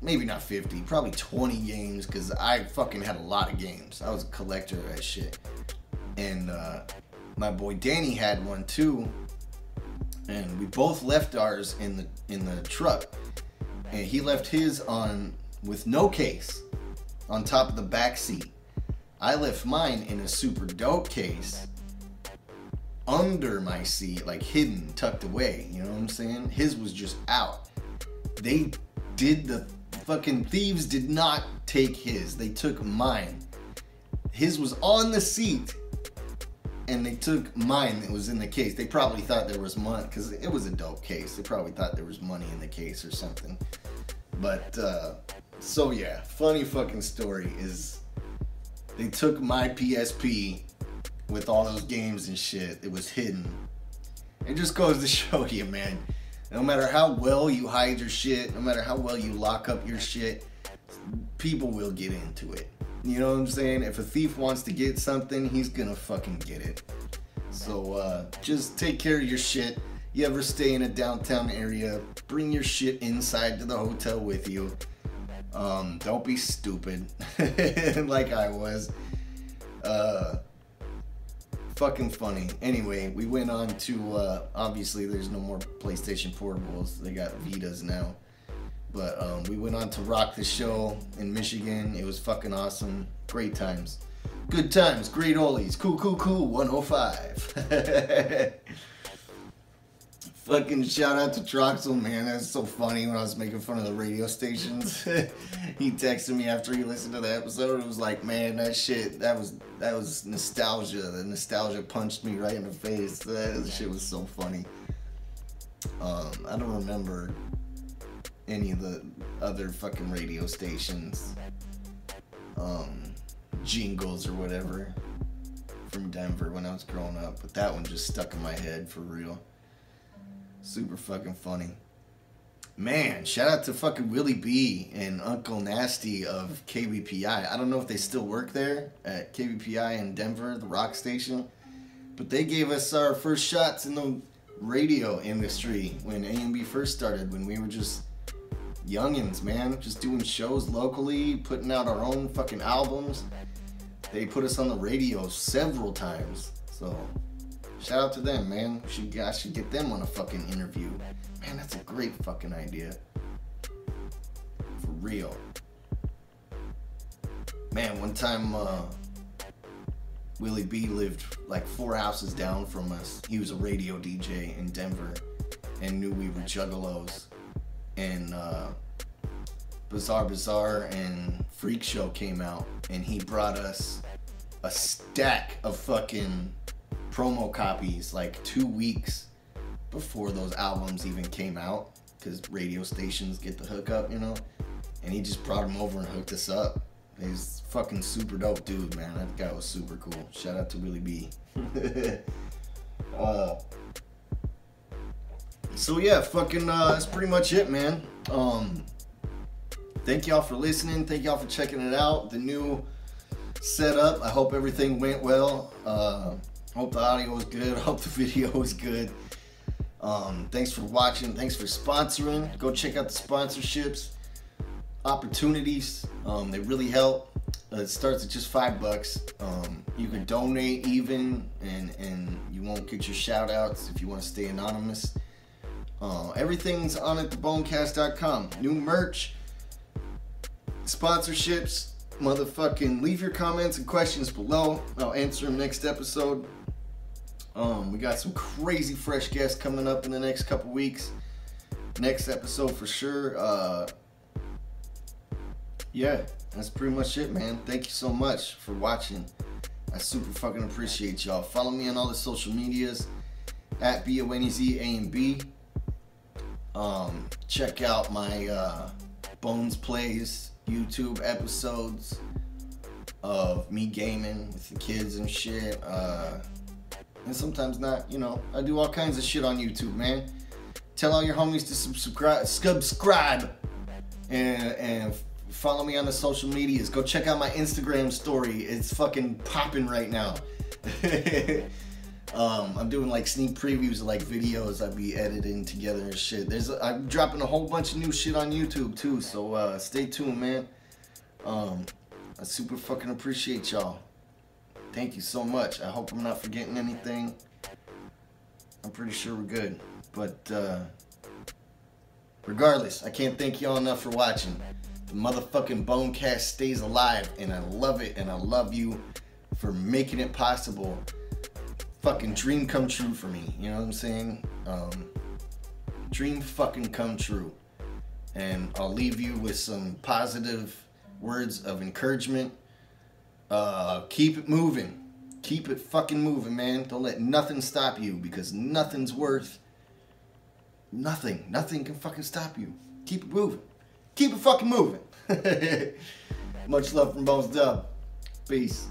maybe not 50, probably 20 games because I fucking had a lot of games. I was a collector of that shit. And uh, my boy Danny had one too. And we both left ours in the in the truck. And he left his on with no case on top of the back seat. I left mine in a super dope case under my seat, like hidden, tucked away. You know what I'm saying? His was just out. They did the fucking thieves did not take his. They took mine. His was on the seat and they took mine that was in the case. They probably thought there was money because it was a dope case. They probably thought there was money in the case or something. But uh, so yeah, funny fucking story is they took my PSP with all those games and shit. It was hidden. It just goes to show you, man. No matter how well you hide your shit, no matter how well you lock up your shit, people will get into it. You know what I'm saying? If a thief wants to get something, he's gonna fucking get it. So uh, just take care of your shit. You ever stay in a downtown area, bring your shit inside to the hotel with you. Um, don't be stupid like I was. Uh, fucking funny. Anyway, we went on to uh, obviously there's no more PlayStation Portables. They got Vitas now. But um, we went on to rock the show in Michigan. It was fucking awesome. Great times. Good times. Great ollies. Cool, cool, cool. 105. fucking shout out to Troxel, man. That's so funny when I was making fun of the radio stations. he texted me after he listened to the episode. It was like, man, that shit, that was that was nostalgia. The nostalgia punched me right in the face. That shit was so funny. Um, I don't remember any of the other fucking radio stations um, jingles or whatever from Denver when I was growing up, but that one just stuck in my head for real. Super fucking funny. Man, shout out to fucking Willie B and Uncle Nasty of KBPI. I don't know if they still work there at KBPI in Denver, the rock station, but they gave us our first shots in the radio industry when AMB first started, when we were just youngins, man, just doing shows locally, putting out our own fucking albums. They put us on the radio several times. So, shout out to them, man. I should get them on a fucking interview. Man, that's a great fucking idea. For real. Man, one time uh, Willie B lived like four houses down from us. He was a radio DJ in Denver and knew we were juggalos and uh, Bizzar Bizaar and Freek Show came out, and he brought us a stack of fucking promo copies like two weeks before those albums even came out, because radio stations get the hookup, you know. And he just brought them over and hooked us up. He's fucking super dope dude, man. That guy was super cool. Shout out to Willie B. uh, so yeah, fucking uh, that's pretty much it, man. Um, thank y'all for listening. Thank y'all for checking it out. The new setup. I hope everything went well. Uh, hope the audio is good. Hope the video is good. Um, thanks for watching. Thanks for sponsoring. Go check out the sponsorships opportunities. Um, they really help. Uh, it starts at just five bucks. Um, you can donate even, and and you won't get your shout outs if you want to stay anonymous. Uh, everything's on at thebonecast.com. New merch, sponsorships, motherfucking leave your comments and questions below. I'll answer them next episode. Um, we got some crazy fresh guests coming up in the next couple weeks. Next episode for sure. Uh, yeah, that's pretty much it, man. Thank you so much for watching. I super fucking appreciate y'all. Follow me on all the social medias at B O N E Z A and B. Um, check out my uh, Bonez Plays YouTube episodes of me gaming with the kids and shit. Uh, and sometimes not, you know. I do all kinds of shit on YouTube, man. Tell all your homies to subscribe, subscribe, and and follow me on the social medias. Go check out my Instagram story. It's fucking popping right now. Um, I'm doing like sneak previews of like videos I'd be editing together and shit. There's I'm dropping a whole bunch of new shit on YouTube too, so uh, stay tuned, man. Um, I super fucking appreciate y'all. Thank you so much. I hope I'm not forgetting anything. I'm pretty sure we're good, but uh, regardless, I can't thank y'all enough for watching. The motherfucking Bonecast stays alive, and I love it, and I love you for making it possible fucking dream come true for me. You know what I'm saying? Um, dream fucking come true. And I'll leave you with some positive words of encouragement. Uh, keep it moving. Keep it fucking moving, man. Don't let nothing stop you because nothing's worth nothing. Nothing can fucking stop you. Keep it moving. Keep it fucking moving. Much love from Bonez Dubb. Peace.